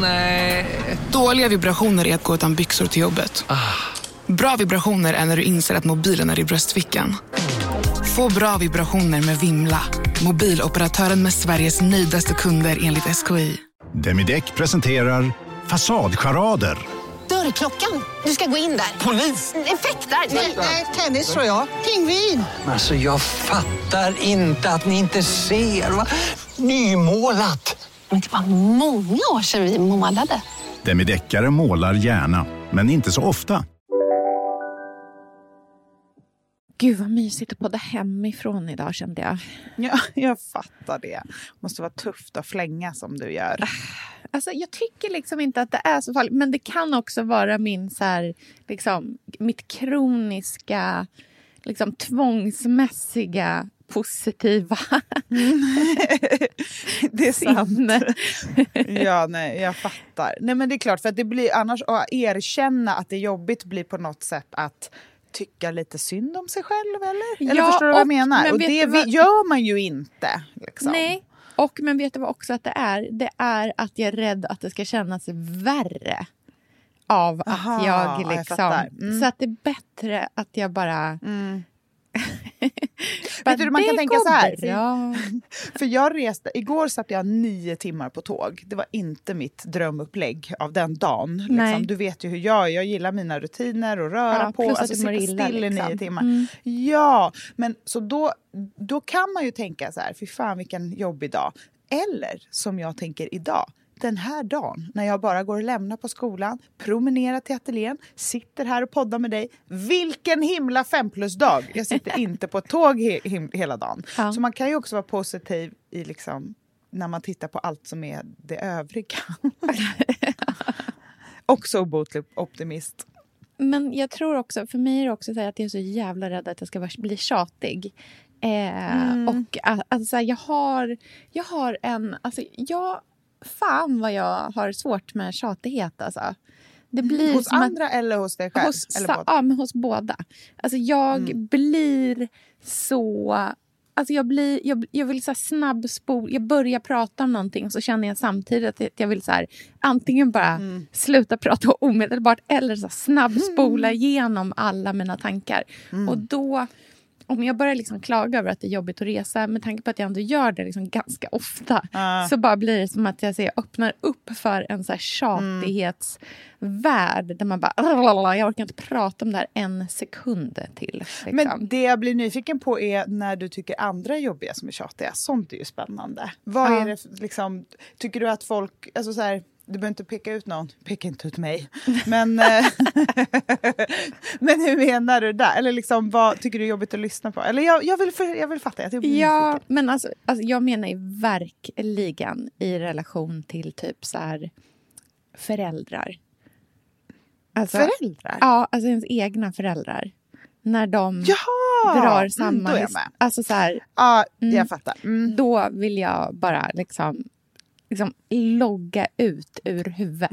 Nej. Dåliga vibrationer är att gå utan byxor till jobbet. Bra vibrationer är när du inser att mobilen är i bröstfickan. Få bra vibrationer med Vimla. Mobiloperatören med Sveriges nöjdaste kunder enligt SKI. Demideck presenterar Fasadcharader. Dörrklockan. Du ska gå in där. Polis? Effektar? Nej, tennis tror jag. Pingvin. Alltså jag fattar inte att ni inte ser. Va? Nymålat. Men det var många år sedan vi målade. Demideckare målar gärna, men inte så ofta. Gud vad mysigt att podda hemifrån idag kände jag. Ja, jag fattar det. Måste vara tufft att flänga som du gör. Alltså, jag tycker liksom inte att det är så farligt. Men det kan också vara min så här, liksom, mitt kroniska, liksom, tvångsmässiga positiva det är sant. ja, nej, jag fattar. Nej, men det är klart, för att det blir annars att erkänna att det är jobbigt blir på något sätt att tycka lite synd om sig själv, eller? Eller Ja, förstår du vad jag och- menar? men och det vad- gör man ju inte. Liksom. Nej. Och, men vet du vad också att det är? Det är att jag är rädd att det ska kännas värre av att Aha, jag jag liksom... fattar. Mm. så att det är bättre att jag bara... Vet du, man kan tänka så här. bra. För jag reste, igår satt jag nio timmar på tåg. Det var inte mitt drömupplägg av den dagen. Liksom. Du vet ju hur jag är. Jag gillar mina rutiner och röra Ja, på. plus att Alltså du mår illa, still i liksom. nio timmar. Mm. Ja, men så då, då kan man ju tänka så här, fy fan vilken jobbig dag. Eller som jag tänker idag, den här dagen när jag bara går och lämnar på skolan, promenerar till ateljén, sitter här och poddar med dig. Vilken himla fem plus-dag! Jag sitter inte på tåg he hela dagen. Ja. Så man kan ju också vara positiv i liksom, när man tittar på allt som är det övriga. också obotlig optimist. Men jag tror också, för mig är det också så att jag är så jävla rädd att jag ska bli tjatig. Eh, Mm. Och alltså, jag, har, jag har en... Alltså, jag, fan vad jag har svårt med tjatighet. Alltså. Det blir Hos som att- andra eller hos dig själv? Hos, eller båda? ja, men hos båda. Alltså jag Mm. blir så... Alltså jag, blir, jag, jag vill så snabbspol... Jag börjar prata om någonting och så känner jag samtidigt att jag vill så här, antingen bara Mm. sluta prata omedelbart eller så snabbspola igenom alla mina tankar. Mm. Och då... Om jag börjar liksom klaga över att det är jobbigt att resa med tanke på att jag ändå gör det liksom ganska ofta Ah. så bara blir det som att jag, jag öppnar upp för en så här tjatighetsvärld där man bara "Lalalala, jag orkar inte prata om det här en sekund till. Liksom. Men det jag blir nyfiken på är när du tycker andra är jobbiga som är tjatiga. Sånt är ju spännande. Vad Ja. är det liksom, tycker du att folk, alltså så här, du behöver inte peka ut någon, peka inte ut mig. Men, eh, men hur menar du där? Eller liksom, vad tycker du är jobbigt att lyssna på? Eller jag, jag, vill, för, jag vill fatta. Jag Ja, men alltså, alltså, jag menar ju verkligen i relation till typ så här föräldrar. Alltså, Föräldrar? Ja, alltså ens egna föräldrar. När de Jaha! drar samma... Mm, då är jag med. Alltså så här, Ja, Mm. jag fattar. Mm. då vill jag bara liksom, liksom logga ut ur huvudet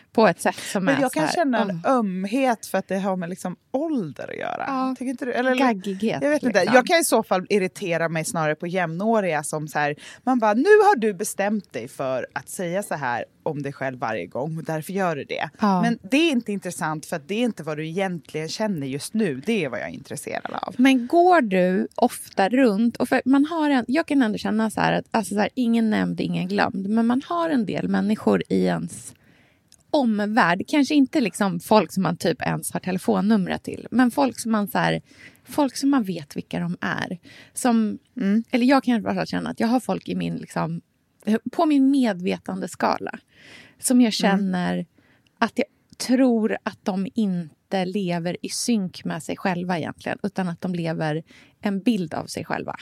på ett sätt som Men är jag kan här, känna en åh, ömhet för att det har med liksom ålder att göra. Ja. Tycker inte du? Eller, gaggighet. Jag vet inte. liksom. Jag kan i så fall irritera mig snarare på jämnåriga som så här, man bara, nu har du bestämt dig för att säga så här om dig själv varje gång och därför gör du det. Ja. Men det är inte intressant för att det är inte vad du egentligen känner just nu. Det är vad jag är intresserad av. Men går du ofta runt... Och man har en, jag kan ändå känna så här att alltså så här, ingen nämnd, ingen glömd. Men man har en del människor i ens omvärld. Kanske inte liksom folk som man typ ens har telefonnumret till. Men folk som man, så här, folk som man vet vilka de är. Som, Eller jag kan fall känna att jag har folk i min, liksom, på min medvetandeskala. Som jag känner att jag tror att de inte lever i synk med sig själva egentligen. Utan att de lever en bild av sig själva.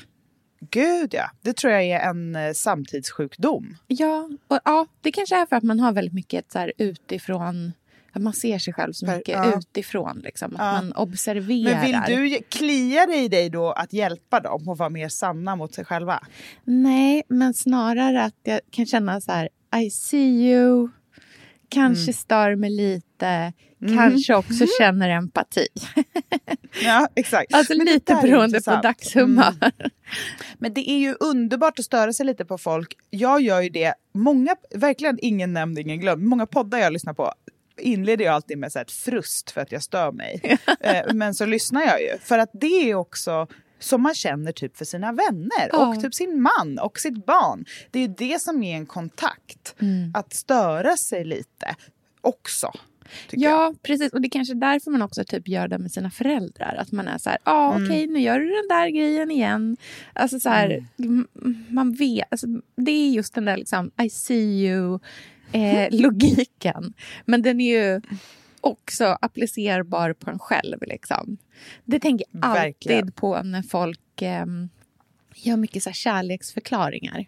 Gud ja, det tror jag är en eh, samtidssjukdom. Ja, och, ja, det kanske är för att man har väldigt mycket så här utifrån... Att man ser sig själv så mycket ja. utifrån. Liksom, att Ja. man observerar. Men vill du klia dig i dig då att hjälpa dem och vara mer sanna mot sig själva? Nej, men snarare att jag kan känna så här... I see you. Kanske Mm. stör mig lite, kanske också känner empati. Ja, exakt. Alltså Men lite beroende på dagshumör. Men det är ju underbart att störa sig lite på folk. Jag gör ju det. Många, verkligen ingen nämnd, ingen glömd. Många poddar jag lyssnar på inleder jag alltid med så här ett frust för att jag stör mig. eh, men så lyssnar jag ju. För att det är också som man känner typ för sina vänner Ja. och typ sin man och sitt barn. Det är ju det som är en kontakt. Att störa sig lite också. tycker jag. Ja, precis. Och det är kanske därför man också typ gör det med sina föräldrar. Att man är så här, ja ah, Mm. okej nu gör du den där grejen igen. Alltså så här, Mm. man vet, alltså, det är just den där liksom I see you eh. Men den är ju också applicerbar på en själv. Liksom. Det tänker jag alltid Verkligen. på när folk eh, gör mycket så här kärleksförklaringar.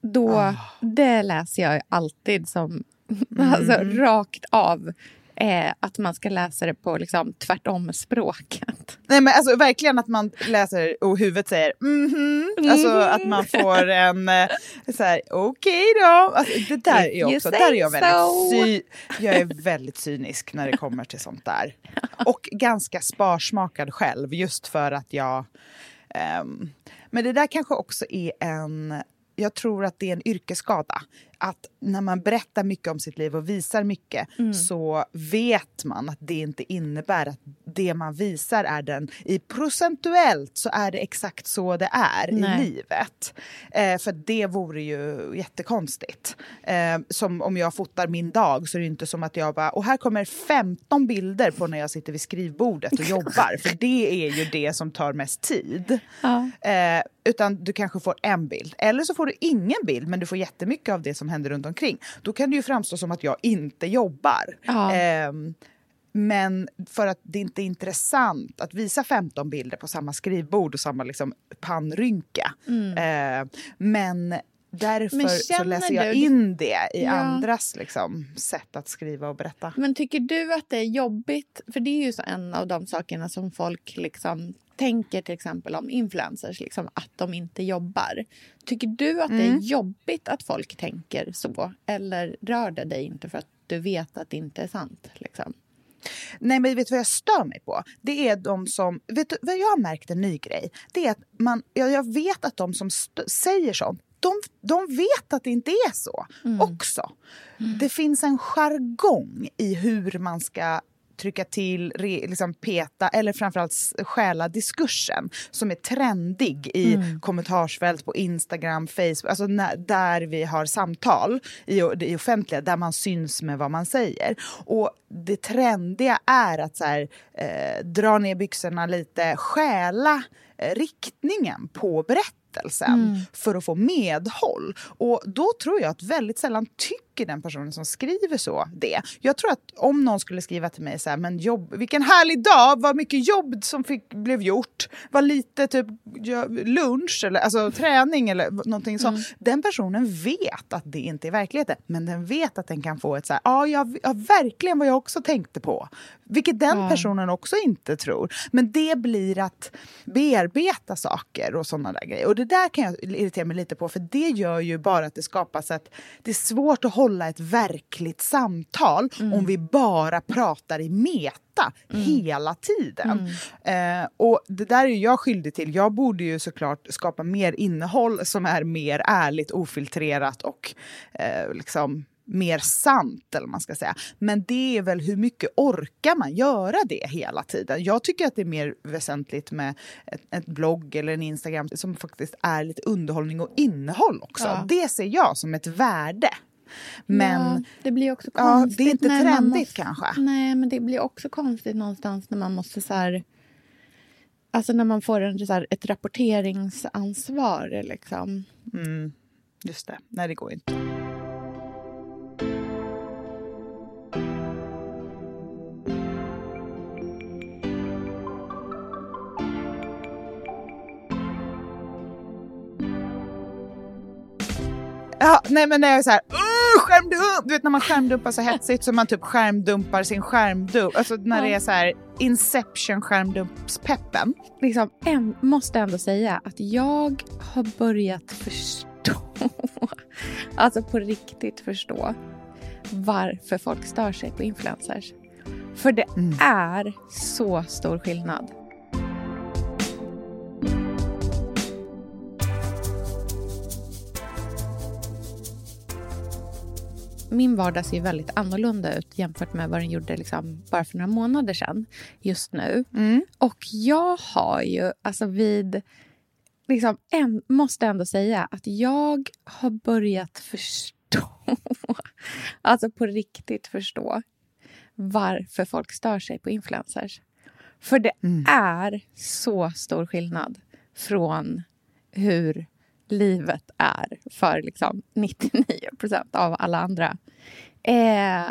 Då, Ah. Det läser jag alltid som alltså, Mm. rakt av eh, att man ska läsa det på liksom, tvärtom språket. Nej men alltså verkligen att man läser och huvudet säger mhm. Alltså Mhm. att man får en eh, så här okej då. Alltså, det där är också, där är jag väldigt so. jag är väldigt cynisk när det kommer till sånt där. Och ganska sparsmakad själv just för att jag ehm, men det där kanske också är en jag tror att det är en yrkesskada. Att när man berättar mycket om sitt liv och visar mycket så vet man att det inte innebär att det man visar är den... I procentuellt så är det exakt så det är Nej. i livet. Eh, för det vore ju jättekonstigt. Eh, som om jag fotar min dag så är det inte som att jag bara... Och här kommer 15 bilder på när jag sitter vid skrivbordet och jobbar. för det är ju det som tar mest tid. Ja. Eh, utan du kanske får en bild. Eller så får du ingen bild, men du får jättemycket av det som händer runt omkring. Då kan det ju framstå som att jag inte jobbar. Ja. Ehm, men för att det inte är intressant att visa 15 bilder på samma skrivbord och samma liksom pannrynka. Eh, men därför så läser jag du- in det i Ja. andras liksom, sätt att skriva och berätta. Men tycker du att det är jobbigt? För det är ju en av de sakerna som folk liksom tänker till exempel om influencers, liksom, att de inte jobbar. Tycker du att det Mm. är jobbigt att folk tänker så? Eller rör det dig inte för att du vet att det inte är sant? Liksom? Nej, men vet du vad jag stör mig på? Det är de som... Vet du vad jag har märkt en ny grej? Det är att man... Jag, jag vet att de som säger sånt, de, de vet att det inte är så också. Det finns en jargong i hur man ska trycka till, re, liksom peta eller framförallt stjäla diskursen som är trendig i kommentarsfält på Instagram, Facebook, alltså när, där vi har samtal i, i offentliga, där man syns med vad man säger. Och det trendiga är att så här, eh, dra ner byxorna lite, stjäla eh, riktningen på berättelsen för att få medhåll. Och då tror jag att väldigt sällan tycker den personen som skriver så det. Jag tror att om någon skulle skriva till mig så här, men jobb, vilken härlig dag, vad mycket jobb som fick, blev gjort, vad lite typ lunch eller alltså träning eller någonting sånt. Den personen vet att det inte är verkligheten, men den vet att den kan få ett så här, ja, jag, ja verkligen vad jag också tänkte på. Vilket den Ja. personen också inte tror. Men det blir att bearbeta saker och sådana där grejer. Och det där kan jag irritera mig lite på, för det gör ju bara att det skapas ett... Det är svårt att hålla ett verkligt samtal om vi bara pratar i meta hela tiden. Eh, och det där är jag skyldig till. Jag borde ju såklart skapa mer innehåll som är mer ärligt, ofiltrerat och eh, liksom mer sant, eller man ska säga. Men det är väl hur mycket orkar man göra det hela tiden? Jag tycker att det är mer väsentligt med ett, ett blogg eller en Instagram som faktiskt är lite underhållning och innehåll också. Ja. Det ser jag som ett värde. Men ja, det blir också ja, konstigt. det är inte trendigt måste- kanske. Nej, men det blir också konstigt någonstans när man måste så här... Alltså när man får en, så här, ett rapporteringsansvar. Liksom. Mm, just det, nej det går inte. Ja, nej men när jag är så här, "Ugh, skärmdump! Du vet när man skärmdumpar så hetsigt så man typ skärmdumpar sin skärmdump. Alltså när det är så här Inception skärmdumpspeppen. Liksom, en, måste ändå säga att jag har börjat förstå, alltså på riktigt förstå, varför folk stör sig på influencers. För det är så stor skillnad. Min vardag ser ju väldigt annorlunda ut jämfört med vad den gjorde liksom bara för några månader sedan just nu. Och jag har ju, alltså vid... Liksom, en, måste ändå säga att jag har börjat förstå, alltså på riktigt förstå varför folk stör sig på influencers. För det är så stor skillnad från hur livet är för liksom 99 procent av alla andra. Eh,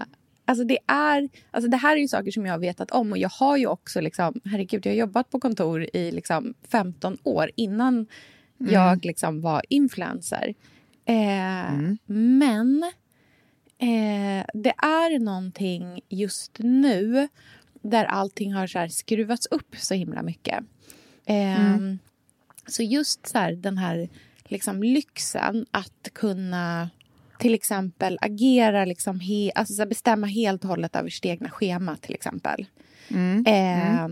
alltså det, är, alltså det här är ju saker som jag har vetat om och jag har ju också, liksom, herregud, jag har jobbat på kontor i liksom 15 år innan jag liksom var influencer. Eh, Men eh, det är någonting just nu där allting har så skruvats upp så himla mycket. Eh, Så just så här, den här liksom lyxen att kunna till exempel agera, liksom he, alltså bestämma helt och hållet över sitt egna schema till exempel. Eh,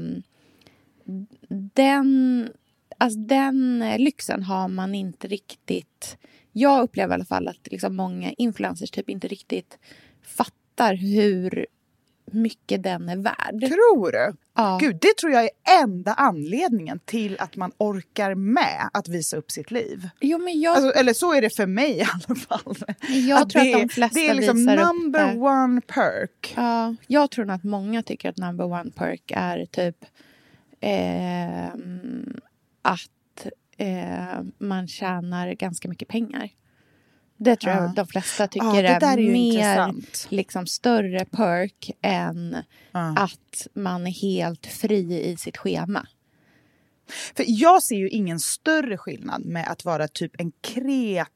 Den, alltså, den lyxen har man inte riktigt... Jag upplever i alla fall att liksom många influencers typ inte riktigt fattar hur mycket den är värd. Tror du? Ja. Gud, det tror jag är enda anledningen till att man orkar med att visa upp sitt liv. Jo, men jag, Alltså, eller så är det för mig i alla fall. jag tror det, att de flesta Det är liksom visar upp number det. one perk. Ja, jag tror nog att många tycker att number one perk är typ ehm, att eh, man tjänar ganska mycket pengar. Det tror Ja. jag de flesta tycker är, är mer intressant. liksom, större perk än att man är helt fri i sitt schema. För jag ser ju ingen större skillnad med att vara typ en kreativ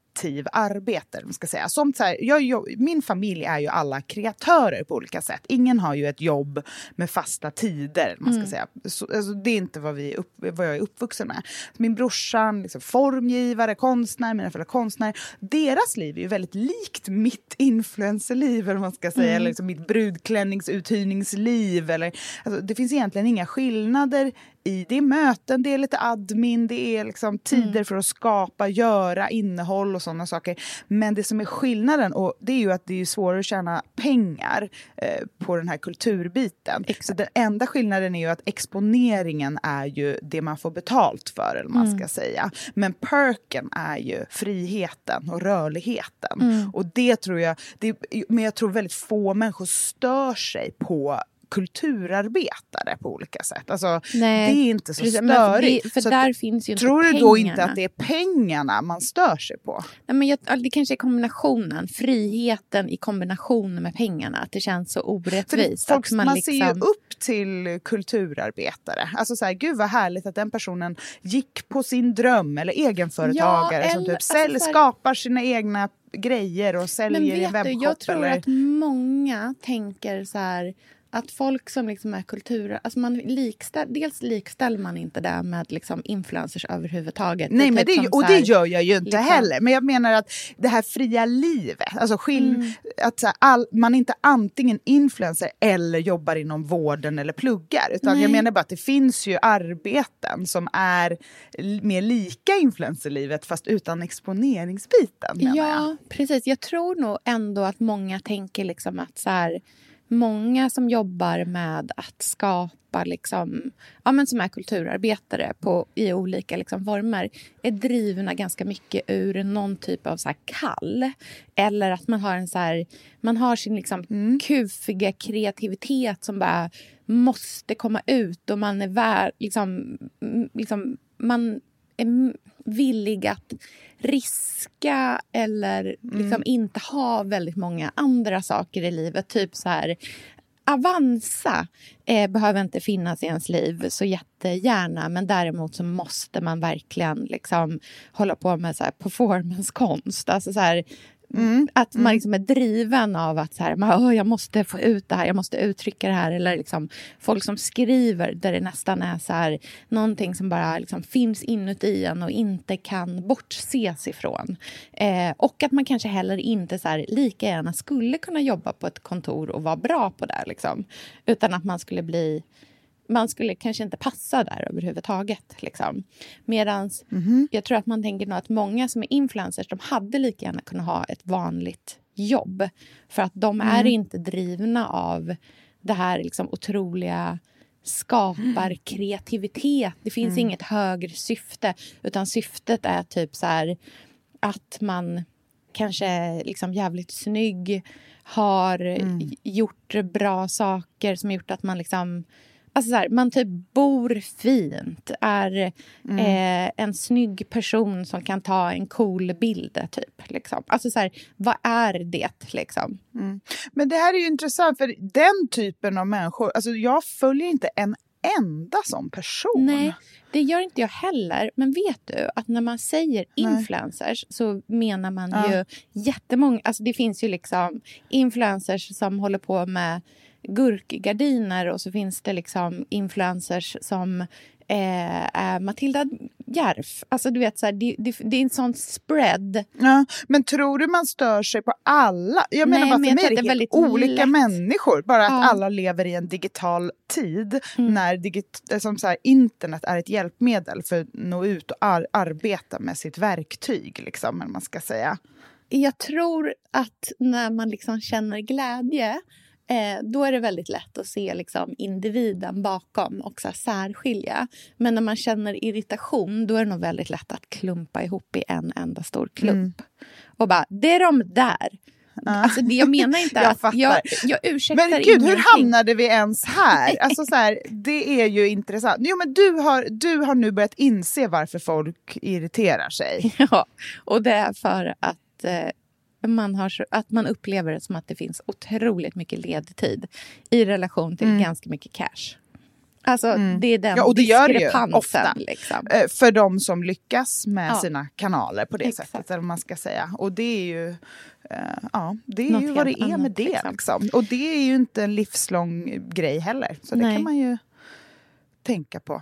arbetare. Man ska säga. Som så här, jag, jag, min familj är ju alla kreatörer på olika sätt. Ingen har ju ett jobb med fasta tider. Man ska säga. Så, alltså, det är inte vad, vi upp, vad jag är uppvuxen med. Min brorsan, liksom, formgivare, konstnär, mina föräldrar konstnärer. Deras liv är ju väldigt likt mitt influencerliv, eller man ska säga. Eller liksom mitt brudklänningsuthyrningsliv. Eller, alltså, det finns egentligen inga skillnader i det är möten, det är lite admin, det är liksom tider för att skapa, göra innehåll och sådana saker. Men det som är skillnaden, och det är ju att det är svårare att tjäna pengar eh, på den här kulturbiten. Så den enda skillnaden är ju att exponeringen är ju det man får betalt för, eller man ska säga. Men perken är ju friheten och rörligheten. Och det tror jag, det, men jag tror väldigt få människor stör sig på kulturarbetare på olika sätt. Alltså, Nej, det är inte så precis, för störigt. det- för Så att- där finns ju inte Tror du då pengarna. inte att det är pengarna man stör sig på? Nej, men jag, det kanske är kombinationen, friheten i kombination med pengarna. Att det känns så För orättvist. folk, att man man ser ju liksom, upp till kulturarbetare. Alltså så här, gud vad härligt att den personen gick på sin dröm eller egenföretagare Ja, som eller- typ sälj, alltså så här- skapar sina egna grejer och säljer Men i en vet du, webbshop. jag tror eller... att många tänker så här att folk som liksom är kultur... Alltså man likställ, dels likställer man inte det med liksom influencers överhuvudtaget. Nej, är men typ det, som och så det här- gör jag ju inte liksom- heller. Men jag menar att det här fria livet, alltså skill- Mm. att så här, all, man är inte antingen influencer eller jobbar inom vården eller pluggar. Utan jag Nej. menar bara att det finns ju arbeten som är mer lika influencerlivet fast utan exponeringsbiten. menar jag. Ja, precis. Jag tror nog ändå att många tänker liksom att så här, många som jobbar med att skapa, liksom, ja, men som är kulturarbetare på, i olika liksom, former är drivna ganska mycket ur någon typ av så här, kall. Eller att man har, en, så här, man har sin liksom, kufiga kreativitet som bara måste komma ut och man är värd, liksom, liksom, man är villig att riska eller liksom inte ha väldigt många andra saker i livet. Typ så här... Avanza eh, behöver inte finnas i ens liv så jättegärna men däremot så måste man verkligen liksom hålla på med så här performancekonst. Alltså så här, Mm. Att man Mm. liksom är driven av att så här, man, "Åh, jag måste få ut det här, jag måste uttrycka det här. Eller liksom, folk som skriver där det nästan är så här, någonting som bara liksom finns inuti en och inte kan bortses ifrån. Eh, och att man kanske heller inte så här, lika gärna skulle kunna jobba på ett kontor och vara bra på det. Liksom. Utan att man skulle bli man skulle kanske inte passa där överhuvudtaget. Liksom. Medan jag tror att man tänker nog att många som är influencers de hade lika gärna kunnat ha ett vanligt jobb. För att de är inte drivna av det här liksom otroliga skaparkreativitet. Det finns inget högre syfte, utan syftet är typ så här att man kanske är liksom jävligt snygg har j- gjort bra saker som gjort att man liksom Alltså så här, man typ bor fint, är eh, en snygg person som kan ta en cool bild. Typ, liksom. Alltså så här, vad är det? Liksom? Men det här är ju intressant, för den typen av människor... Alltså jag följer inte en enda sån person. Nej, det gör inte jag heller. Men vet du att när man säger Nej. influencers så menar man Ja. ju jättemånga... Alltså det finns ju liksom influencers som håller på med gurkgardiner och så finns det liksom influencers som eh, är Matilda Järf. Alltså du vet, så här, det, det, det är en sån spread. Ja, men tror du man stör sig på alla? Jag menar Nej, bara men för mig är det väldigt olika lätt. människor. Bara att Ja. Mm. alla lever i en digital tid när digit som så här, internet är ett hjälpmedel för att nå ut och ar- arbeta med sitt verktyg. Liksom, man ska säga. Jag tror att när man liksom känner glädje eh, då är det väldigt lätt att se liksom, individen bakom och så här, särskilja. Men när man känner irritation då är det nog väldigt lätt att klumpa ihop i en enda stor klump. Och bara, det är de där. Alltså, det, jag menar inte Jag att... fattar. Jag, jag ursäktar Men gud, hur ingenting. hamnade vi ens här? Alltså, så här? Det är ju intressant. Jo, men du, har, du har nu börjat inse varför folk irriterar sig. Ja, och det är för att, eh, man har att man upplever det som att det finns otroligt mycket ledtid i relation till ganska mycket cash. Alltså, det är den Mm. Ja, och det gör det ju ofta. Liksom. Eh, För de som lyckas med Ja. sina kanaler på det Exakt. sättet. Eller man ska säga. Och det är ju, eh, ja, det är Något ju vad det är med det. liksom. Liksom. Och det är ju inte en livslång grej heller. Så det Nej. kan man ju tänka på.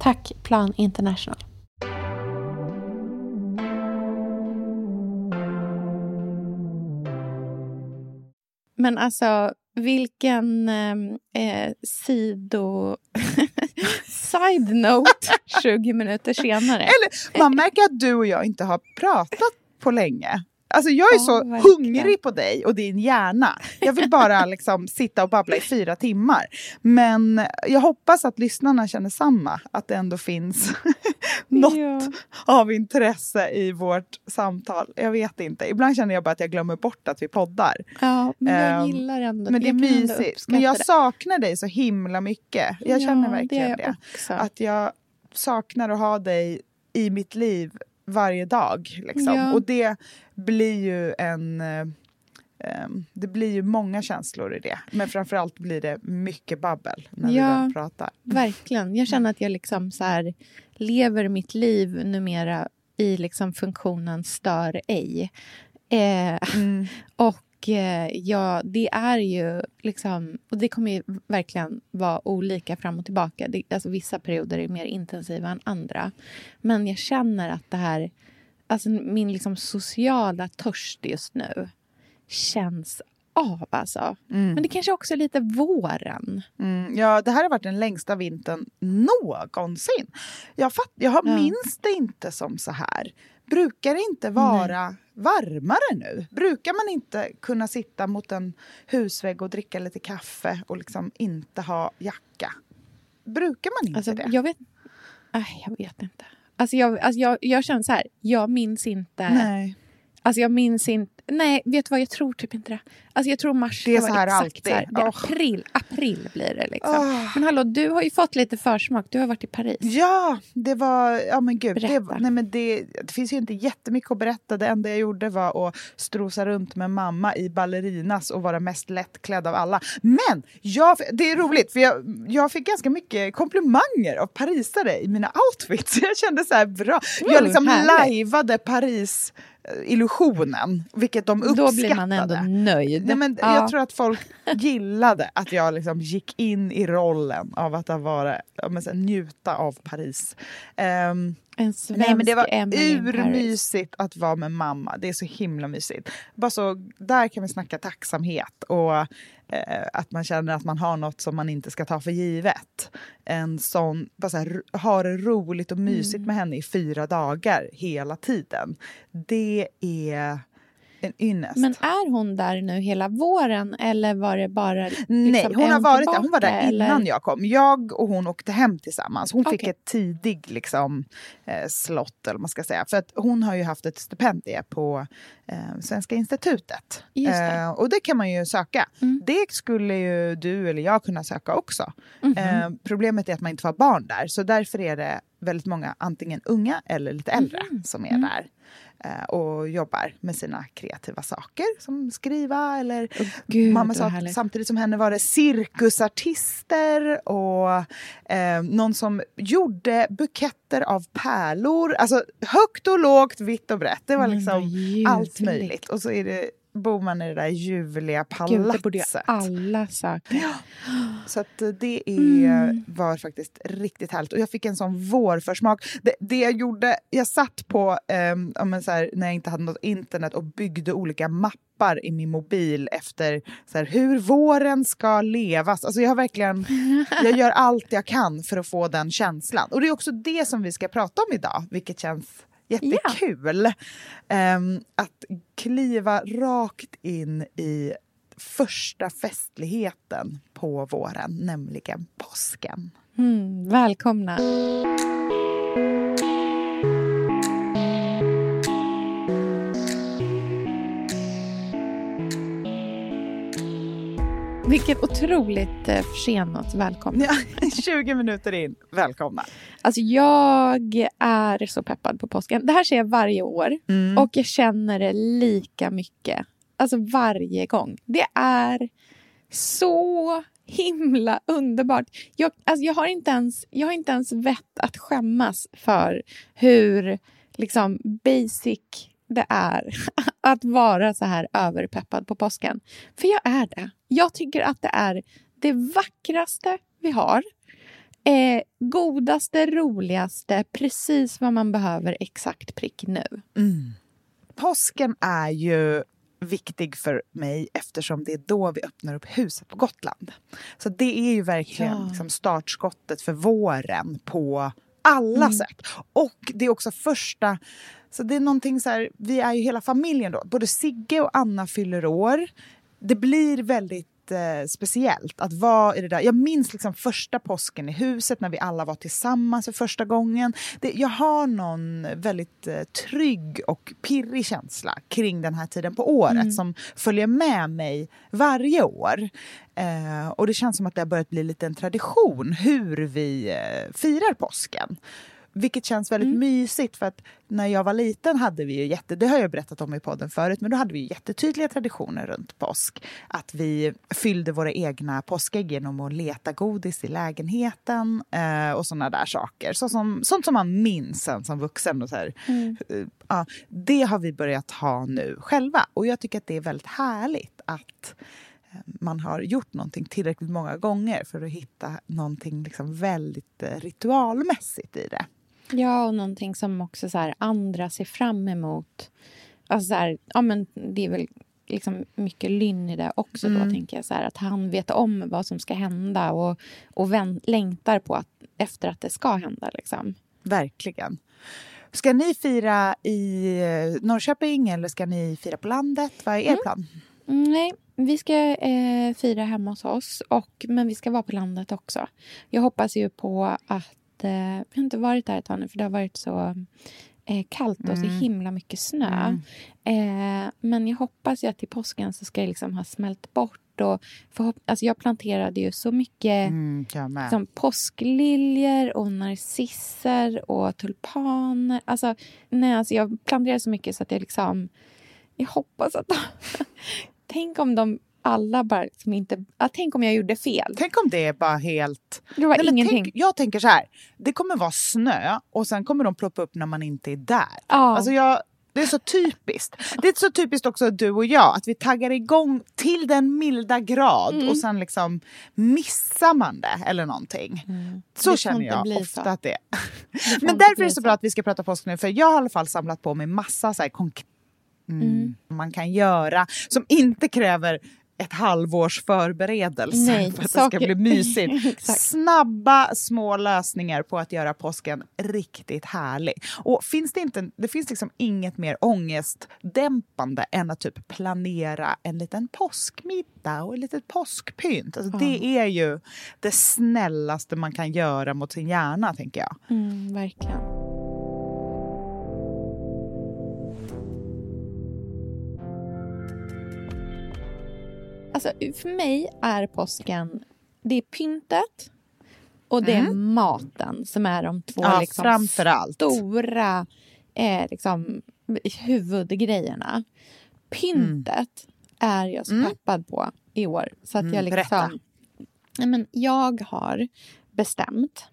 Tack Plan International. Men alltså, vilken eh, sido... Side note 20 minuter senare. Eller man märker att du och jag inte har pratat på länge. Alltså jag är Ja, så verkligen. hungrig på dig och din hjärna. Jag vill bara liksom sitta och babbla i fyra timmar. Men jag hoppas att lyssnarna känner samma. Att det ändå finns något Ja. av intresse i vårt samtal. Jag vet inte. Ibland känner jag bara att jag glömmer bort att vi poddar. Ja, men jag Ehm, gillar ändå Men det är mysigt. Men jag det. saknar dig så himla mycket. Jag känner Ja, verkligen det. det. Att jag saknar att ha dig i mitt liv varje dag. Liksom. Ja. Och det blir ju en... eh, em, det blir ju många känslor i det. Men framförallt blir det mycket babbel när Ja. vi väl pratar. Verkligen. Jag känner att jag liksom så här lever mitt liv numera i liksom funktionen stör ej. Eh, Mm. och ja, det är ju liksom... Och det kommer ju verkligen vara olika fram och tillbaka. Det, alltså vissa perioder är mer intensiva än andra. Men jag känner att det här... Alltså min liksom sociala törst just nu känns av, alltså. Men det kanske också är lite våren. Mm, ja, det här har varit den längsta vintern någonsin. Jag, fatt, jag minns det inte som så här. Brukar det inte vara varmare nu? Brukar man inte kunna sitta mot en husvägg och dricka lite kaffe och liksom inte ha jacka? Brukar man inte Alltså, det? jag vet... Aj, jag vet inte. Alltså jag, alltså jag, jag känner så här, jag minns inte... Nej. Alltså jag minns inte... Nej, vet du vad? Jag tror typ inte det. Alltså jag tror mars Det är så här alltid. så här. Det är Åh. april, april blir det liksom. Åh. Men hallå, du har ju fått lite försmak. Du har varit i Paris. Ja, det var... Ja, men gud. Det, Berätta. nej, men det, det finns ju inte jättemycket att berätta. Det enda jag gjorde var att strosa runt med mamma i ballerinas och vara mest lättklädd av alla. Men jag, det är roligt, för jag, jag fick ganska mycket komplimanger av parisare i mina outfits. Jag kände så här bra. Jag Mm, liksom härligt. lajvade Paris-illusionen, vilket de uppskattade. Då blir man ändå nöjd. Nej, men Ja. Jag tror att folk gillade att jag liksom gick in i rollen av att ja, men njuta av Paris. Ehm, En svensk nej, men det var urmysigt att vara med mamma. Det är så himla mysigt. Bara så, där kan vi snacka tacksamhet och att man känner att man har något som man inte ska ta för givet. En sån, bara så här, ha det roligt och mysigt Mm. med henne i fyra dagar hela tiden. Det är en ynnest. Men är hon där nu hela våren eller var det bara liksom Nej, hon har varit där. Hon var där innan eller? jag kom. Jag och hon åkte hem tillsammans. Hon fick Okej. ett tidig liksom, eh, slott, eller man ska säga. För att hon har ju haft ett stipendium på eh, Svenska institutet. Det. Eh, och det kan man ju söka. Mm. Det skulle ju du eller jag kunna söka också. Mhm. Eh, problemet är att man inte får barn där. Så därför är det väldigt många, antingen unga eller lite äldre, Mhm. som Mm. är där eh, och jobbar med sina kreativa saker som skriva eller Gud, Mamma sa att samtidigt som henne var det cirkusartister och eh, någon som gjorde buketter av pärlor. Alltså högt och lågt, vitt och brett. Det var liksom vad allt möjligt. Och så är det, bor man i det där ljuvliga Gud, det borde ju palatset. alla söka. Så att eh, det är, Mm. var faktiskt riktigt härligt. Och jag fick en sån vårförsmak. Det, det jag gjorde, jag satt på, ja, men så här, när jag inte hade något internet och byggde olika mappar i min mobil efter så här, hur våren ska levas. Alltså jag har verkligen, jag gör allt jag kan för att få den känslan. Och det är också det som vi ska prata om idag, vilket känns jättekul. Ehm, att kliva rakt in i första festligheten på våren, nämligen påsken. Mm, välkomna. Vilket otroligt eh, försenat välkomna. Ja, 20 minuter in, välkomna. Alltså jag är så peppad på påsken. Det här ser jag varje år Mm. och jag känner det lika mycket. Alltså varje gång. Det är så himla underbart. Jag, alltså jag, har inte ens, jag har inte ens vett att skämmas för hur liksom basic det är att vara så här överpeppad på påsken. För jag är det. Jag tycker att det är det vackraste vi har. Eh, godaste, roligaste, precis vad man behöver exakt prick nu. Påsken är ju viktig för mig eftersom det är då vi öppnar upp huset på Gotland. Så det är ju verkligen Ja. liksom startskottet för våren på alla sätt. Och det är också första... Så det är någonting så här, vi är ju hela familjen då. Både Sigge och Anna fyller år. Det blir väldigt eh, speciellt att vara i det där. Jag minns liksom första påsken i huset när vi alla var tillsammans för första gången. Det, jag har någon väldigt eh, trygg och pirrig känsla kring den här tiden på året som följer med mig varje år. Eh, och det känns som att det har börjat bli lite en tradition hur vi eh, firar påsken. Vilket känns väldigt mysigt för att när jag var liten hade vi ju jätte, det har jag berättat om i podden förut, men då hade vi jättetydliga traditioner runt påsk. Att vi fyllde våra egna påskägg genom att leta godis i lägenheten eh, och sådana där saker. Så som, sånt som man minns sen som vuxen. Och så här. Eh, ja, det har vi börjat ha nu själva och jag tycker att det är väldigt härligt att eh, man har gjort någonting tillräckligt många gånger för att hitta någonting liksom väldigt eh, ritualmässigt i det. Ja, och någonting som också så här, andra ser fram emot. Alltså så här, ja, men det är väl liksom mycket Lynn i det också. Då, tänker jag så här, Att han vet om vad som ska hända och, och vän, längtar på att, efter att det ska hända. Liksom. Verkligen. Ska ni fira i eh, Norrköping eller ska ni fira på landet? Vad är er plan? Mm, Nej, vi ska eh, fira hemma hos oss, och, men vi ska vara på landet också. Jag hoppas ju på att... Eh, vi har inte varit där ett tag nu, för det har varit så eh, kallt och så himla mycket snö. Eh, men jag hoppas ju att till påsken så ska det liksom ha smält bort. Och alltså jag planterade ju så mycket Mm, som påskliljor och narcisser och tulpaner. Alltså, nej, alltså jag planterade så mycket så att jag liksom... Jag hoppas att... tänk om de alla bara som inte... Ja, tänk om jag gjorde fel. Tänk om det är bara helt... Det var Nej, ingenting. tänk, jag tänker så här, det kommer vara snö och sen kommer de ploppa upp när man inte är där. Ja. Alltså jag, det är så typiskt. Det är så typiskt också du och jag, att vi taggar igång till den milda grad Mm. och sen liksom missar man det eller någonting. Så Mm. Får känner jag ofta så. att det är. Men därför är det så så. bra att vi ska prata påsk nu, för jag har i alla fall samlat på mig massa så här konk- mm, man kan göra som inte kräver ett halvårs förberedelse Nej, för att det saker- ska bli mysigt. Snabba små lösningar på att göra påsken riktigt härlig. Och finns det, inte, det finns liksom inget mer ångestdämpande än att typ planera en liten påskmiddag och ett litet påskpynt. Alltså Det är ju det snällaste man kan göra mot sin hjärna, tänker jag. Mm, verkligen. Alltså, för mig är påsken... Det är pyntet och det är maten som är de två Ja, liksom, framför allt. stora eh, liksom, huvudgrejerna. Pyntet är jag så peppad på i år. Så att jag berätta. liksom... Nej, men jag har bestämt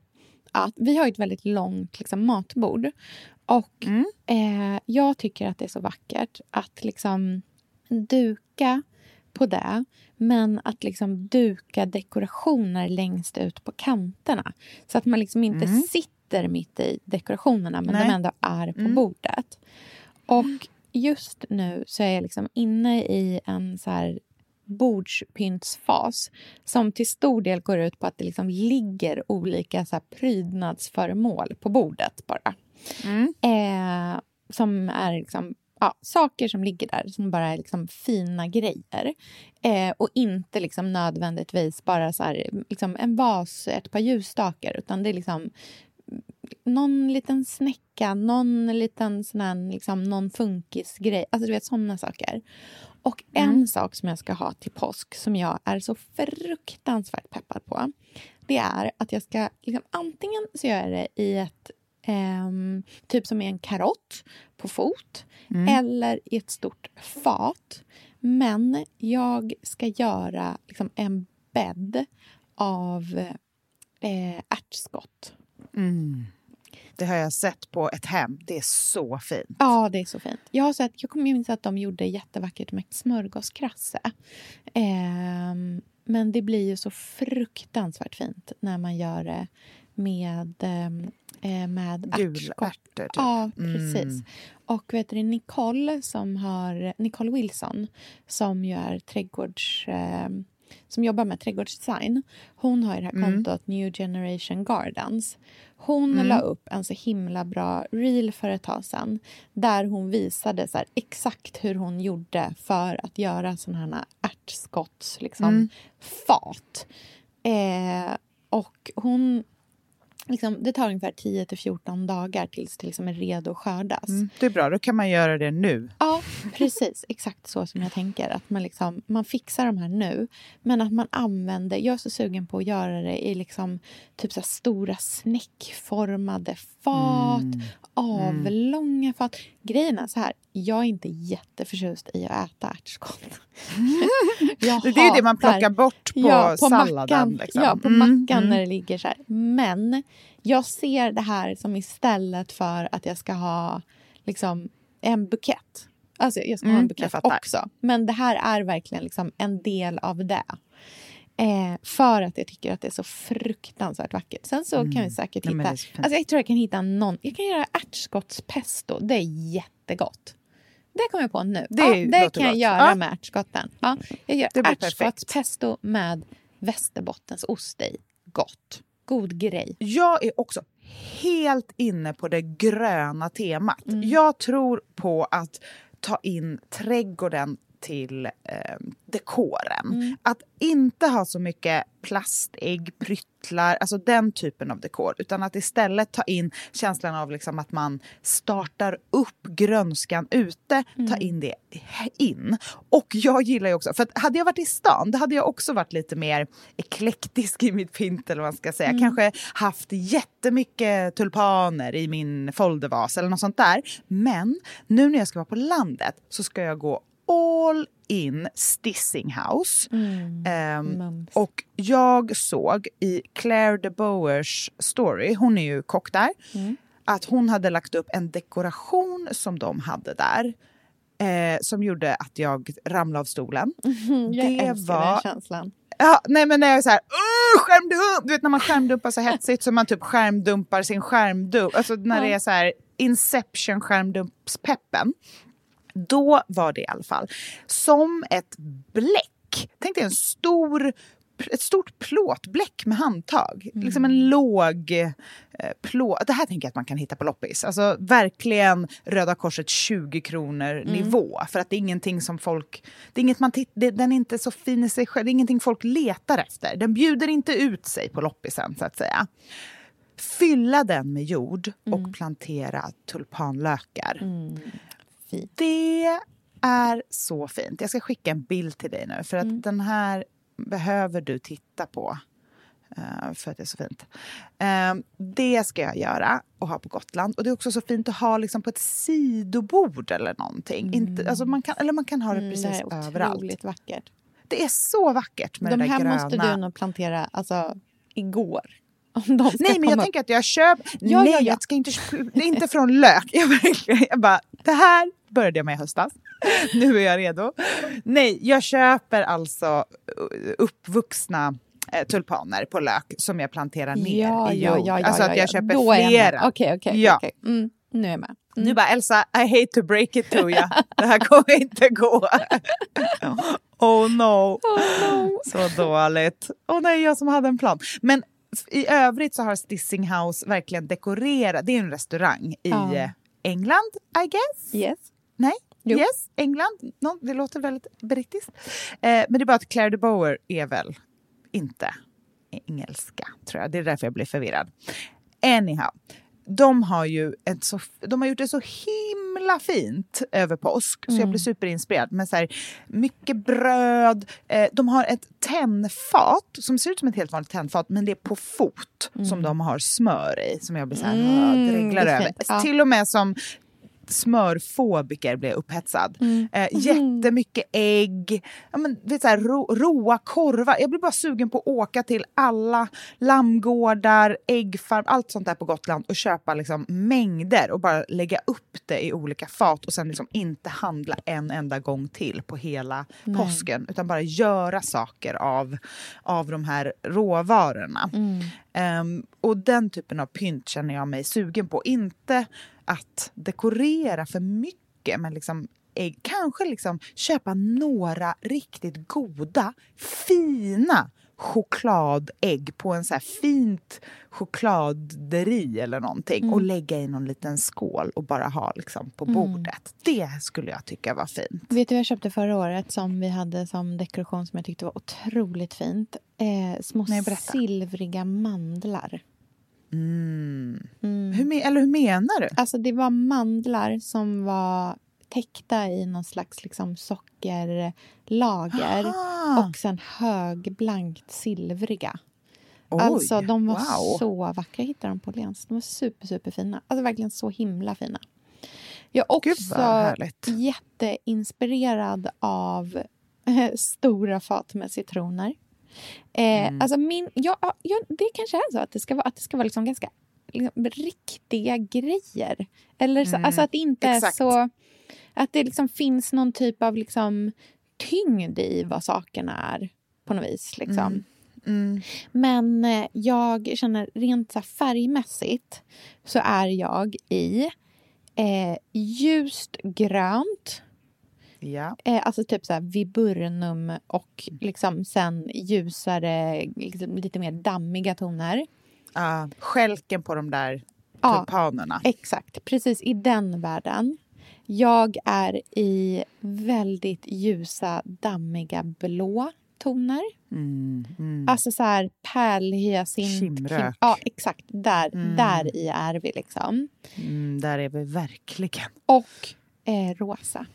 att vi har ett väldigt långt liksom, matbord. Och eh, jag tycker att det är så vackert att liksom duka på det men att liksom duka dekorationer längst ut på kanterna. Så att man liksom inte sitter mitt i dekorationerna men Nej. de ändå är på bordet. Och just nu så är jag liksom inne i en så här bordspyntsfas som till stor del går ut på att det liksom ligger olika så här prydnadsföremål på bordet bara. Eh, som är liksom, ja, saker som ligger där som bara är liksom fina grejer. Eh, och inte liksom nödvändigtvis bara så här, liksom en vas, ett par ljusstakar utan det är liksom någon liten snäcka, någon liten sån här, liksom, någon funkisgrej. Alltså du vet sådana saker. Och en sak som jag ska ha till påsk som jag är så fruktansvärt peppad på. Det är att jag ska, liksom, antingen så gör jag det i ett ehm, typ som i en karott på fot eller i ett stort fat. Men jag ska göra liksom, en bädd av eh, ärtskott. Det har jag sett på ett hem. Det är så fint. Ja, det är så fint. Jag har sett, jag kommer minnas att de gjorde jättevackert med smörgåskrasse. Ehm, men det blir ju så fruktansvärt fint när man gör det med, eh, med ärtskott. Typ. Ja, precis. Och vet du, Nicole, som har, Nicole Wilson som är trädgårds... Eh, som jobbar med trädgårdsdesign. Hon har ju det här kontot New Generation Gardens. Hon la upp en så himla bra reel för ett tag sedan där hon visade så här, exakt hur hon gjorde för att göra såna här ärtskotts liksom, fat. Eh, och hon... Liksom, det tar ungefär 10 till 14 dagar tills det liksom är redo att skördas. Mm, det är bra, då kan man göra det nu. Ja, precis. Exakt så som jag tänker. Att man, liksom, man fixar de här nu, men att man använder... Jag är så sugen på att göra det i liksom, typ så stora snäckformade fat, Mm. avlånga fat. Grejen är så här, jag är inte jätteförtjust i att äta ärtskott. Det är ju det man plockar bort på, ja, på salladen. Liksom. Ja, på Mm, mackan mm. när det ligger så här. Men jag ser det här som istället för att jag ska ha liksom, en bukett. Alltså jag ska ha Mm, en jag bukett också. Men det här är verkligen liksom en del av det. Eh, för att jag tycker att det är så fruktansvärt vackert. Sen så kan jag säkert Mm. Nej, men hitta... fint. alltså jag tror jag kan hitta någon... Jag kan göra ärtskottspesto. Det är jättegott. Det kommer jag på nu. Det ja, det kan jag gott. göra Ja. med ärtskotten. Ja, jag gör ärtskottspesto med västerbottensost i. Gott. God grej. Jag är också helt inne på det gröna temat. Mm. Jag tror på att ta in trädgården till eh, dekoren. Mm. Att inte ha så mycket plastägg, pryttlar, alltså den typen av dekor. Utan att istället ta in känslan av liksom att man startar upp grönskan ute, ta Mm. in det in. Och jag gillar ju också, för att hade jag varit i stan, då hade jag också varit lite mer eklektisk i mitt pynt eller vad man ska säga. Mm. Kanske haft jättemycket tulpaner i min foldervas eller något sånt där. Men nu när jag ska vara på landet så ska jag gå all in Stissinghouse. Mm. Mums. och jag såg i Claire de Boers story, hon är ju kock där, Mm. att hon hade lagt upp en dekoration som de hade där. Eh, som gjorde att jag ramlade av stolen. Mm, jag det älskar var- den känslan. Ja, nej men när jag är så här, "Åh, skärmdump! Du vet när man skärmdumpar så hetsigt så man typ skärmdumpar sin skärmdump. Alltså när det är så här Inception skärmdumpspeppen. Då var det i alla fall som ett bläck. Tänk dig en stor ett stort plåtbläck med handtag. Liksom en låg eh, plåt. Det här tänker jag att man kan hitta på loppis. Alltså verkligen Röda Korset 20 kronor nivå. För att det är ingenting som folk... Det är inget man titt, det, den är inte så fin i sig själv. Det är ingenting folk letar efter. Den bjuder inte ut sig på loppisen så att säga. Fylla den med jord och plantera tulpanlökar. Fint. Det är så fint. Jag ska skicka en bild till dig nu för att den här behöver du titta på. eh, för att det är så fint. Eh, det ska jag göra och ha på Gotland. Och det är också så fint att ha liksom på ett sidobord eller någonting. Inte, alltså man kan, eller man kan ha det Mm, precis det är överallt. otroligt vackert. Det är så vackert med De det där här gröna. måste du nog plantera alltså, igår. De Nej, men jag upp. tänker att jag köper... Ja, Nej, ja, ja. jag ska inte... Det är inte från lök. Jag bara, det här började jag med i höstas. Nu är jag redo. Nej, jag köper alltså uh, uppvuxna eh, tulpaner på lök som jag planterar ner ja, i jord. ja, ja, alltså att jag ja. köper Då flera. Okej, okej. Ja. okej. Mm, nu är jag med. Du bara, Elsa, I hate to break it to you. Det här kommer inte gå. oh no. Så dåligt. Åh nej, jag som hade en plan. Men i övrigt så har Stissing House verkligen dekorerat. Det är en restaurang i eh, England, I guess. Yes. Nej? Jo. Yes, England. No, det låter väldigt brittiskt. Eh, men det är bara att Claire de Boer är väl inte engelska, tror jag. Det är därför jag blir förvirrad. Anyhow. De har ju ett så, de har gjort det så himla fint över påsk, så jag blir superinspirerad. Med så här, mycket bröd. Eh, de har ett tennfat som ser ut som ett helt vanligt tennfat, men det är på fot som de har smör i, som jag blir så här, Mm, är över. Ja. Till och med som smörfobiker blev upphetsad. Mm. Eh, jättemycket ägg, ja, men, vet, så här, ro, roa korvar. Jag blir bara sugen på att åka till alla lammgårdar, äggfarm, allt sånt där på Gotland och köpa liksom, mängder och bara lägga upp det i olika fat och sen liksom inte handla en enda gång till på hela påsken utan bara göra saker av, av de här råvarorna. Ehm, och den typen av pynt känner jag mig sugen på. Inte att dekorera för mycket, men liksom ägg. Kanske liksom köpa några riktigt goda, fina chokladägg på en så fint chokladeri eller någonting och lägga i någon liten skål och bara ha liksom på bordet. Det skulle jag tycka var fint. Vet du vad jag köpte förra året som vi hade som dekoration som jag tyckte var otroligt fint? Eh, små Nej, silvriga mandlar. Hur, me- eller hur menar du? Alltså det var mandlar som var täckta i någon slags liksom sockerlager Aha. och sen högblankt silvriga. Oj, alltså de var wow. så vackra. Jag hittade dem på Åhléns. De var super, super fina. Alltså verkligen så himla fina. Jag är också jätteinspirerad av stora fat med citroner. Eh, Mm. alltså min, ja, ja, det kanske är så att det ska vara, att det ska vara liksom ganska liksom, riktiga grejer. Eller så, Mm, alltså att det inte exakt. är så... Att det liksom finns någon typ av liksom, tyngd i vad sakerna är på något vis. Liksom. Mm. Men eh, jag känner rent så färgmässigt så är jag i eh, ljust grönt, Ja. eh, alltså typ så här viburnum och liksom sen ljusare, liksom, lite mer dammiga toner. Uh, skälken på de där Ja. tulpanerna. Exakt, precis i den världen. Jag är i väldigt ljusa, dammiga blå toner. Mm, mm. Alltså så här pärlhyacint. Kimrök. Ja, exakt. Där, Mm. där i är vi liksom. Mm, där är vi verkligen. Och eh, rosa.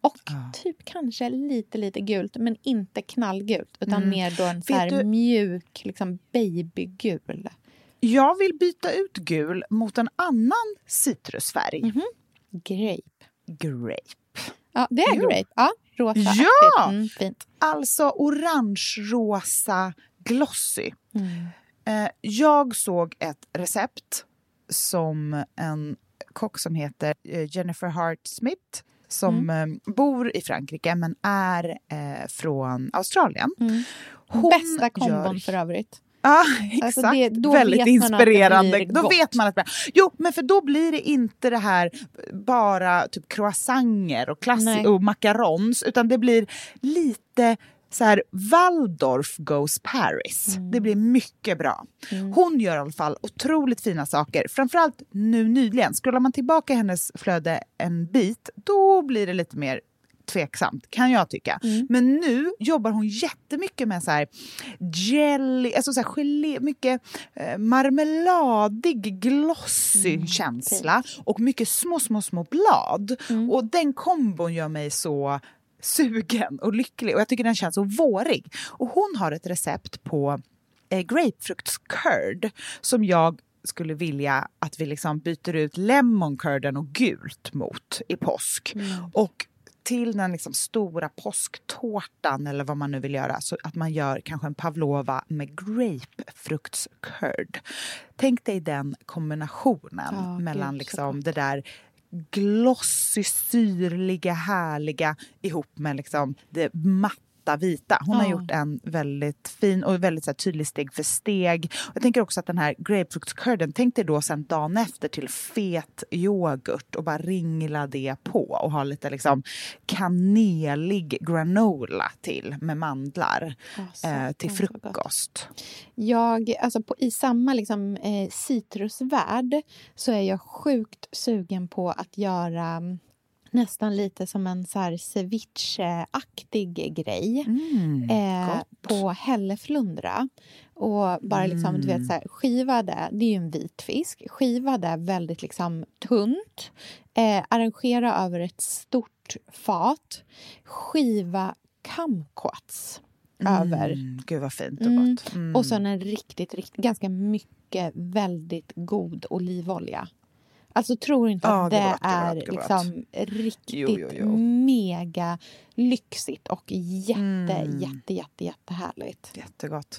Och Ja. typ kanske lite, lite gult, men inte knallgult. Utan Mm. mer då en så här du- mjuk liksom babygul. Jag vill byta ut gul mot en annan citrusfärg. Mhm. Grape. Grape. Ja, det är Jo. grape. Ja, rosa. Ja! Mm, fint. Alltså orange-rosa glossy. Mm. Eh, jag såg ett recept som en kock som heter eh, Jennifer Hart Smith som Mm. eh, bor i Frankrike men är eh, från Australien. Mm. Bästa kombon gör- för övrigt. Ja, exakt. Alltså det- Väldigt inspirerande. då gott. vet man att det blir- Jo, men för då blir det inte det här bara typ croissanter och, Nej. klassi- och macarons utan det blir lite så här Waldorf goes Paris. Mm. Det blir mycket bra. Hon gör i alla fall otroligt fina saker. Framförallt nu nyligen. Scrollar man tillbaka hennes flöde en bit, då blir det lite mer tveksamt, kan jag tycka. Mm. Men nu jobbar hon jättemycket med så här jelly, alltså så här gelé, mycket eh, marmeladig, glossy Mm, känsla och mycket små, små, små blad. Mm. Och den kombon gör mig så sugen och lycklig och jag tycker den känns så vårig. Och hon har ett recept på eh, grapefruktscurd som jag skulle vilja att vi liksom byter ut lemoncurden och gult mot i påsk. Och till den liksom stora påsktårtan eller vad man nu vill göra så att man gör kanske en pavlova med grapefruktscurd. Tänk dig den kombinationen Ja, mellan liksom det där glossy, syrliga, härliga ihop med liksom det matta vita. Hon har Ja. gjort en väldigt fin och väldigt så här, tydlig steg för steg. Jag tänker också att den här grapefruktscurden, tänk dig då sen dagen efter till fet yoghurt och bara ringla det på och ha lite liksom kanelig granola till med mandlar Ja, så eh, till frukost. Jag, alltså på, I samma liksom, eh, citrusvärld så är jag sjukt sugen på att göra mm, nästan lite som en så här ceviche-aktig grej Mm, eh, på hälleflundra. Och bara liksom, du vet, så här, skiva det, det är ju en vit fisk, skiva det väldigt liksom tunt, eh, arrangera över ett stort fat, skiva kumquats över Mm, gud vad fint och Mm. gott. Mm. och sen en riktigt, riktigt, ganska mycket väldigt god olivolja. Alltså tror inte Ja, att det gott, är gott, liksom riktigt Jo, jo, jo. mega lyxigt och jätte, Mm. jätte, jätte, jättehärligt. Jättegott.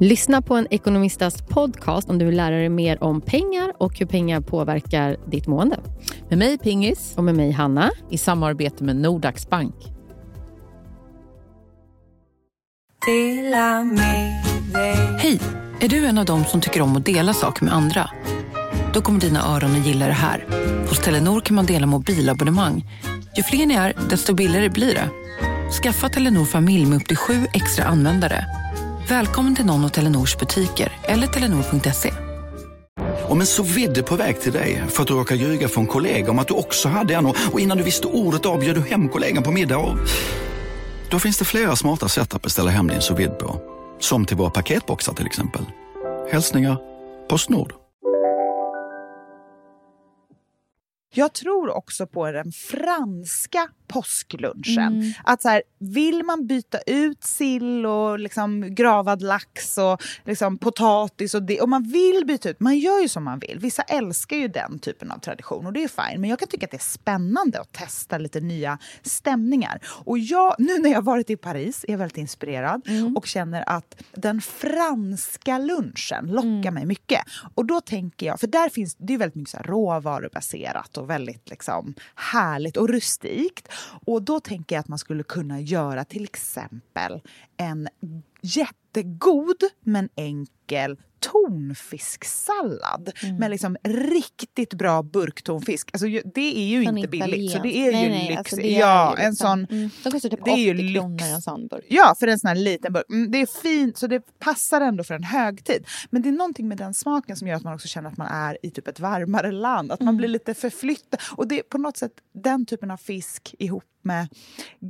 Lyssna på en ekonomistas podcast om du vill lära dig mer om pengar och hur pengar påverkar ditt mående. Med mig Pingis Och med mig Hanna. i samarbete med Nordax Bank. Hej! Är du en av dem som tycker om att dela saker med andra? Då kommer dina öron att gilla det här. Hos Telenor kan man dela mobilabonnemang. Ju fler ni är, desto billigare blir det. Skaffa Telenor familj med upp till sju extra användare. Välkommen till någon av Telenors butiker eller telenor.se. Om en så vidde på väg till dig för att du råkar ljuga från kollega om att du också hade en och innan du visste ordet av bjöd du hem kollegan på middag och... Då finns det flera smarta sätt att beställa hem din sous vide på. Som till våra paketboxar till exempel. Hälsningar Postnord. Jag tror också på den franska påsklunchen. Mm. Att så här, vill man byta ut sill och liksom gravad lax och liksom potatis och det, och man vill byta ut, man gör ju som man vill. Vissa älskar ju den typen av tradition och det är fine. Men jag kan tycka att det är spännande att testa lite nya stämningar. Och jag, nu när jag varit i Paris är jag väldigt inspirerad och känner att den franska lunchen lockar mig mycket. Och då tänker jag, för där finns det är väldigt mycket så råvarubaserat och väldigt liksom härligt och rustikt. Och då tänker jag att man skulle kunna göra till exempel en jättegod men enkel tonfisksallad med liksom riktigt bra burktonfisk. Alltså, det är ju Sån inte billigt, så det är italiensk. ju Nej, nej, lyx. alltså det är ja, ju en liksom- sån... Mm. De kostar typ det är ju 80 kronor en sån burk. Ja, för en sån här liten burk. Mm, Det är fint, så det passar ändå för en högtid. Men det är någonting med den smaken som gör att man också känner att man är i typ ett varmare land. Att man blir lite förflyttad. Och det är på något sätt den typen av fisk ihop med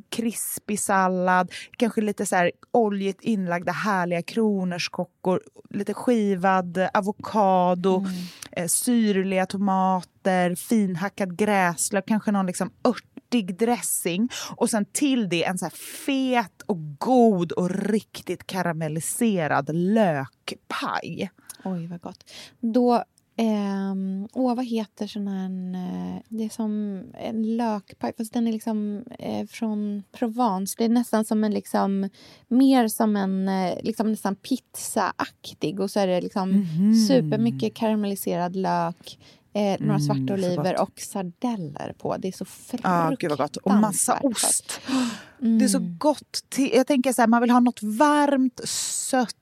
krispig sallad, kanske lite så här oljigt inlagda härliga kronärtskockor, lite skivad avokado, eh, syrliga tomater, finhackad gräslök, kanske någon liksom örtig dressing och sen till det en så fet och god och riktigt karamelliserad lökpaj. Oj, vad gott. Då... Ehm, åh, vad heter sån här... eh, Det är som en lökpaj, fast den är liksom eh, från Provence. Det är nästan som en... liksom Mer som en eh, liksom nästan pizzaaktig. Och så är det liksom Mhm. supermycket karamelliserad lök, eh, några svarta Mm, så oliver och sardeller på. Det är så Ja, gud vad gott. Och massa fruktansvärt ost. gott. Det är så Mm. gott. Jag tänker så här, man vill ha något varmt, sött,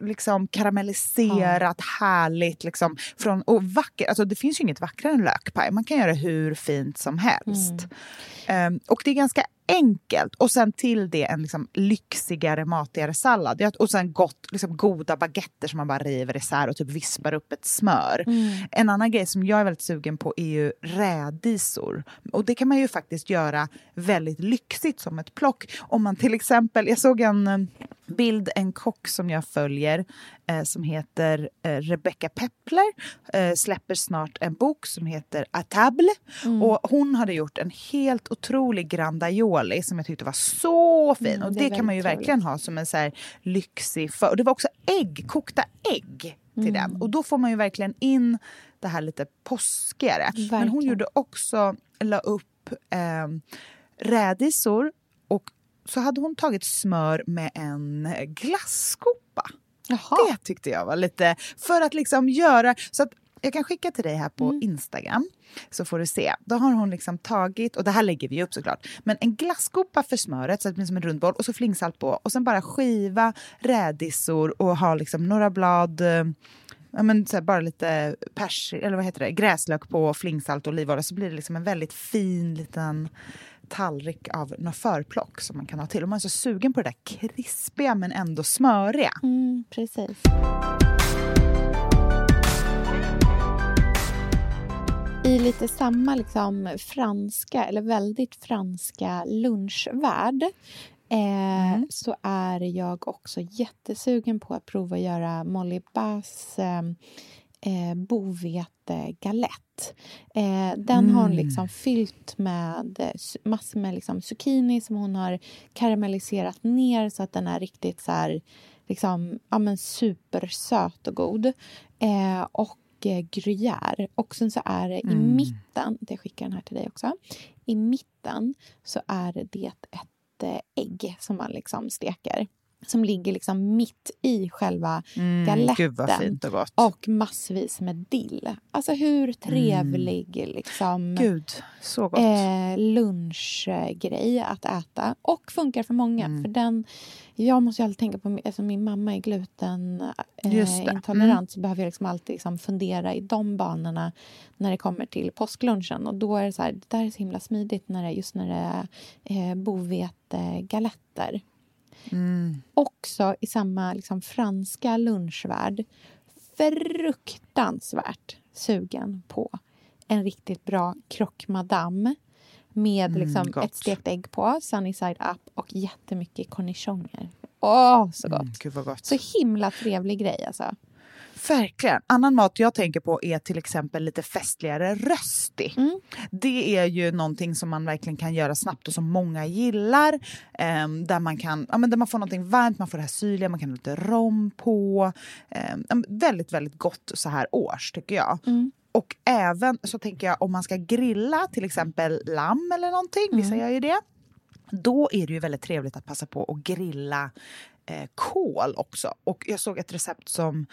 liksom karamelliserat, härligt. Liksom, från, och vackert. Alltså, det finns ju inget vackrare än lökpaj. Man kan göra hur fint som helst. Mm. Ehm, och det är ganska enkelt. Och sen till det en liksom lyxigare, matigare sallad. Och sen gott, liksom goda baguetter som man bara river isär och typ vispar upp ett smör. Mm. En annan grej som jag är väldigt sugen på är ju rädisor. Och det kan man ju faktiskt göra väldigt lyxigt som ett plock. Om man till exempel, jag såg en eh, bild, en kock som jag följer eh, som heter eh, Rebecca Peppler, eh, släpper snart en bok som heter A table. Mm. Och hon hade gjort en helt otrolig grandaioli som jag tyckte var så fin. Mm, och det det, kan man ju verkligen ha som en så här lyxig... För, och det var också ägg, kokta ägg till Mm. den. Och då får man ju verkligen in det här lite påskigare. Men hon Verkligen. gjorde också, la upp eh, rädisor och så hade hon tagit smör med en glasskopa. Jaha. Det tyckte jag var lite... För att liksom göra... Så att jag kan skicka till dig här på Instagram, så får du se. Då har hon liksom tagit, och det här lägger vi upp såklart, men en glasskopa för smöret så att det blir som en rund boll och så flingsalt på och sen bara skiva rädisor och ha liksom några blad eh, Ja, men så här, bara lite pers, eller vad heter det, gräslök på, flingsalt och olivolja så blir det liksom en väldigt fin liten tallrik av några förplock som man kan ha till. Och man är så sugen på det där krispiga men ändå smöriga. Mm, precis. I lite samma liksom franska, eller väldigt franska lunchvärld eh, Mm. så är jag också jättesugen på att prova att göra Molly Bass eh, eh, bovetegalett. Eh, den har hon Mm. liksom fyllt med massor med liksom zucchini som hon har karamelliserat ner så att den är riktigt så här liksom, ja, men supersöt och god. Eh, och gruyère. Och sen så är det i Mm. mitten, jag skickar den här till dig också. I mitten så är det ett eh, ägg som man liksom steker. Som ligger liksom mitt i själva Mm, galetten. Och. Och massvis med dill. Alltså hur trevlig liksom Gud, så gott. eh, lunchgrej att äta. Och funkar för många. Mm. För den, jag måste ju alltid tänka på, alltså min mamma är glutenintolerant Mm. så behöver jag liksom alltid liksom fundera i de banorna när det kommer till påsklunchen. Och då är det så här, det där är så himla smidigt när det, just när det är eh, bovetegaletter. Mm. Också i samma liksom, franska lunchvärld fruktansvärt sugen på en riktigt bra croque madame med Mm, liksom gott. ett stekt ägg på, sunny side up och jättemycket cornichoner. Åh, så gott! Mm, gud vad gott. Så himla trevlig grej alltså. Verkligen. Annan mat jag tänker på är till exempel lite festligare rösti. Mm. Det är ju någonting som man verkligen kan göra snabbt och som många gillar. Ehm, där, man kan, ja, men där man får någonting varmt, man får det här syrliga, man kan ha lite rom på. Men väldigt, väldigt gott så här års tycker jag. Mm. Och även så tänker jag om man ska grilla till exempel lamm eller någonting, vissa gör ju det. Då är det ju väldigt trevligt att passa på att grilla eh, kål också. Och jag såg ett recept som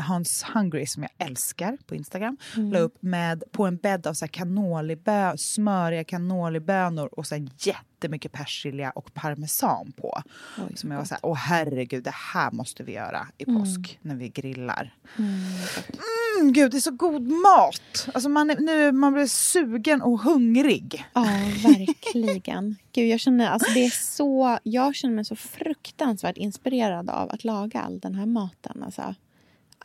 Hans Hungry, som jag älskar på Instagram, la upp med, på en bädd av så här smöriga cannolibönor och sen jättemycket persilja och parmesan på. Oj, som jag var så här, åh herregud, det här måste vi göra i påsk när vi grillar. Mm, gud, det är så god mat! Alltså man, är, nu, man blir sugen och hungrig. Ja, verkligen. Gud, jag, känner, alltså det är så, jag känner mig så fruktansvärt inspirerad av att laga all den här maten. Alltså,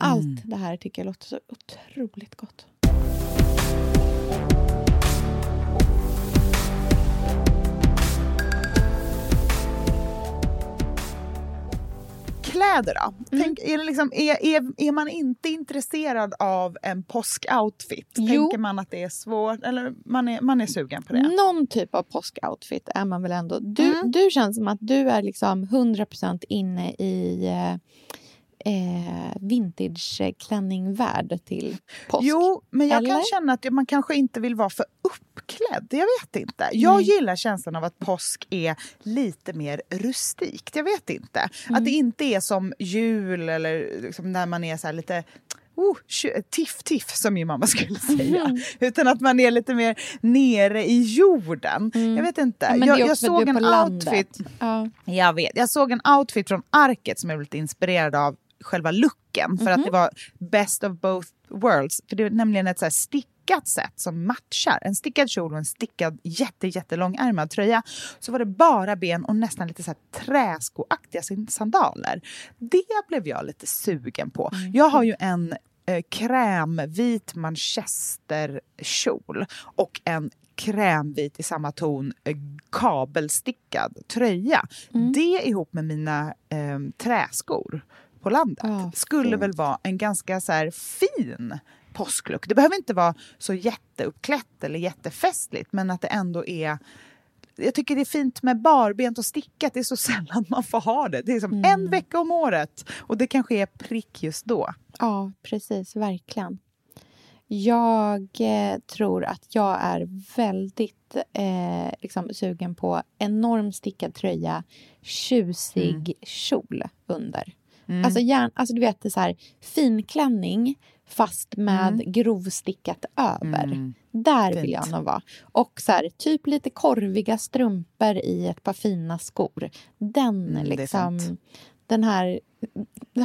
allt Mm. det här tycker jag låter så otroligt gott. Kläder då? Mm. Tänk, är, liksom, är, är, är man inte intresserad av en påskoutfit? Jo. Tänker man att det är svårt? Eller man är, man är sugen på det? Någon typ av påskoutfit är man väl ändå. Du, Mm. du känns som att du är liksom 100% inne i eh, eh, vintage-klänningvärld till påsk. Jo, men jag Eller? kan känna att man kanske inte vill vara för uppklädd. Jag vet inte. Jag Nej. gillar känslan av att påsk är lite mer rustikt. Jag vet inte. Mm. Att det inte är som jul eller liksom när man är så lite Oh, tjo- tiff tiff som min mamma skulle säga. Mm. Utan att man är lite mer nere i jorden. Jag vet inte. Mm. Men jag jag såg en outfit. Ja. Jag vet. Jag såg en outfit från Arket som jag blev lite inspirerad av själva looken. För Mhm. att det var best of both worlds. För det är nämligen ett så här stickat sätt som matchar. En stickad kjol och en stickad jätte, jättelångärmad tröja. Så var det bara ben och nästan lite så här träskoaktiga sandaler. Det blev jag lite sugen på. Mm. Jag har ju en eh, krämvit manchesterkjol och en krämvit i samma ton eh, kabelstickad tröja. Mm. Det ihop med mina eh, träskor på landet Ja, skulle fint. väl vara en ganska så här fin påsklook. Det behöver inte vara så jätteuppklätt eller jättefestligt men att det ändå är jag tycker det är fint med barbent och stickat. Det är så sällan man får ha det. Det är som Mm. en vecka om året och det kanske är prick just då. Ja, precis. Verkligen. Jag eh, tror att jag är väldigt eh, liksom, sugen på enorm stickad tröja, tjusig kjol under. Alltså, gärna, alltså du vet, så här, finklänning fast med grovstickat över. Där vill Fint. jag nog vara. Och så här, typ lite korviga strumpor i ett par fina skor. Den Mm, liksom... Den här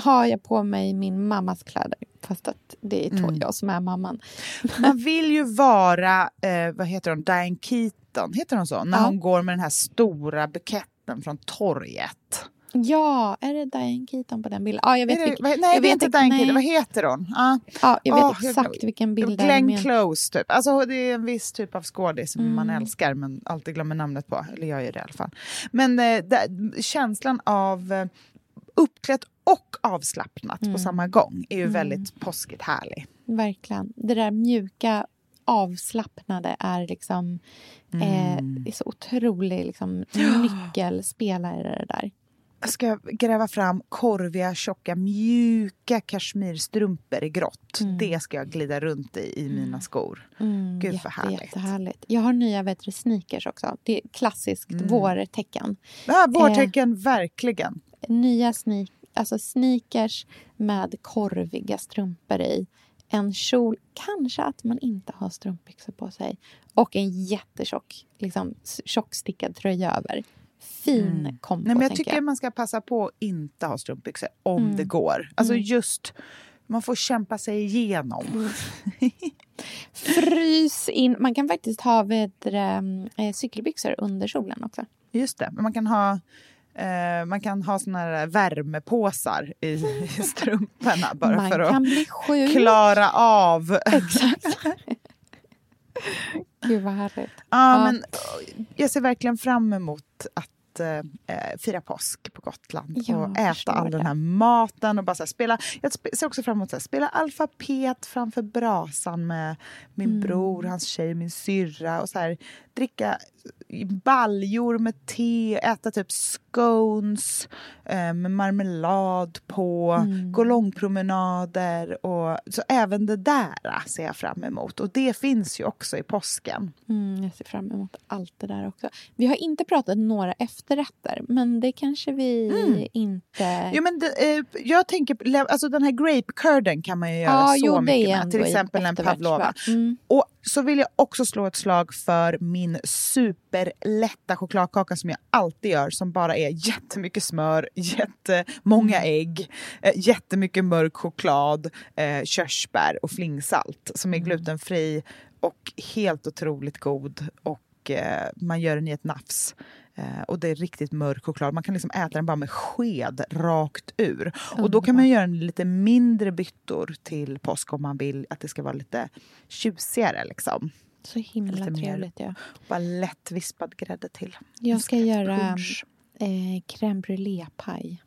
har jag på mig min mammas kläder. Fast att det är Mm. jag som är mamman. Man vill ju vara, eh, vad heter hon, Diane Keaton, heter hon så? När Ja. hon går med den här stora buketten från torget. Ja, är det Diane Keaton på den bilden? Ja, jag vet Är det, vilken- nej, jag det är vet inte inte- Diane nej. Keaton, vad heter hon? Ja. Ja, jag vet Åh, exakt vilken bild det är. Glenn Close, typ. Alltså, det är en viss typ av skådis som man Mm. älskar men alltid glömmer namnet på. Eller jag gör det i alla fall. Men eh, där, känslan av eh, uppklätt och avslappnat Mm. på samma gång är ju väldigt påskigt härlig. Verkligen. Det där mjuka, avslappnade är liksom... Eh, Mm. det är så otrolig liksom, nyckelspelare det där. Jag ska gräva fram korviga, tjocka, mjuka kashmirstrumpor i grått. Det ska jag glida runt i i mina skor. Mm, Gud, jätte, vad härligt. Jättehärligt. Jag har nya vet du, sneakers också. Det är klassiskt Mm. vårtecken. Ja, vårtecken, verkligen. Nya sneak, alltså sneakers med korviga strumpor i. En kjol, kanske att man inte har strumpbyxor på sig. Och en jättetjock, liksom, tjockstickad tröja över. Fin kombo, Nej, men jag tänker tycker man ska passa på att inte ha strumpbyxor om Mm. det går. Alltså Mm. just, man får kämpa sig igenom. Frys in. Man kan faktiskt ha vet, du det, eh, cykelbyxor under kjolen också. Just det, man kan ha eh, man kan ha såna här värmepåsar i, i strumporna bara man för att klara av. Exakt. Gud vad härligt. Ja, men eh, jag ser verkligen fram emot att eh, fira påsk på Gotland Ja, och äta all den det. här maten och bara så spela. Jag ser också fram emot att spela alfabet framför brasan med min Mm. bror, hans tjej, min syrra och så här, dricka baljor med te, äta typ scones eh, med marmelad på, Mm. gå långpromenader och så även det där ser jag fram emot och det finns ju också i påsken. Mm, jag ser fram emot allt det där också. Vi har inte pratat några efterrätter, men det kanske vi Mm. inte... Jo, men det, eh, jag tänker, alltså den här grape curden kan man ju göra Ja, så jo, mycket med. Till exempel en pavlova. va? Mm. Och så vill jag också slå ett slag för min superlätta chokladkaka som jag alltid gör som bara är jättemycket smör, jättemånga Mm. ägg, eh, jättemycket mörk choklad, eh, körsbär och flingsalt som är Mm. glutenfri och helt otroligt god och eh, man gör den i ett nafs. Eh, och det är riktigt mörk choklad. Man kan liksom äta den bara med sked rakt ur. Och då kan man göra en lite mindre byttor till påsk om man vill att det ska vara lite tjusigare. Liksom. Så himla Lite mer. trevligt. Ja. Bara lätt vispad grädde till. Jag ska göra eh, crème brûlée-paj.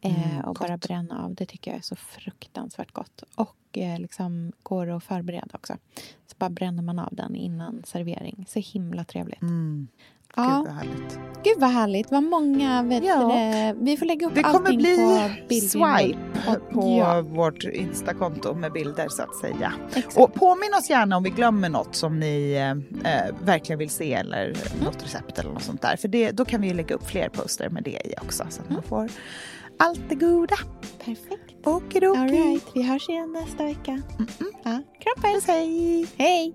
Eh, Mm, och bara bränna av. Det tycker jag är så fruktansvärt gott. Och eh, liksom går att förbereda också. Så bara bränner man av den innan servering. Så himla trevligt. Mm. Ja. Gud vad härligt. Gud vad härligt. Vad många vet Ja. det, Vi får lägga upp Det kommer allting bli på bild. swipe på Ja. vårt Instakonto med bilder så att säga. Exakt. Och påminn oss gärna om vi glömmer något som ni eh, eh, verkligen vill se eller Mm. något recept eller något sånt där. För det, då kan vi lägga upp fler poster med det i också så att Mm. man får allt det goda. Perfekt. Okidoki. All right. Vi hörs igen nästa vecka. Ja. Kram på er. Hej! Hej!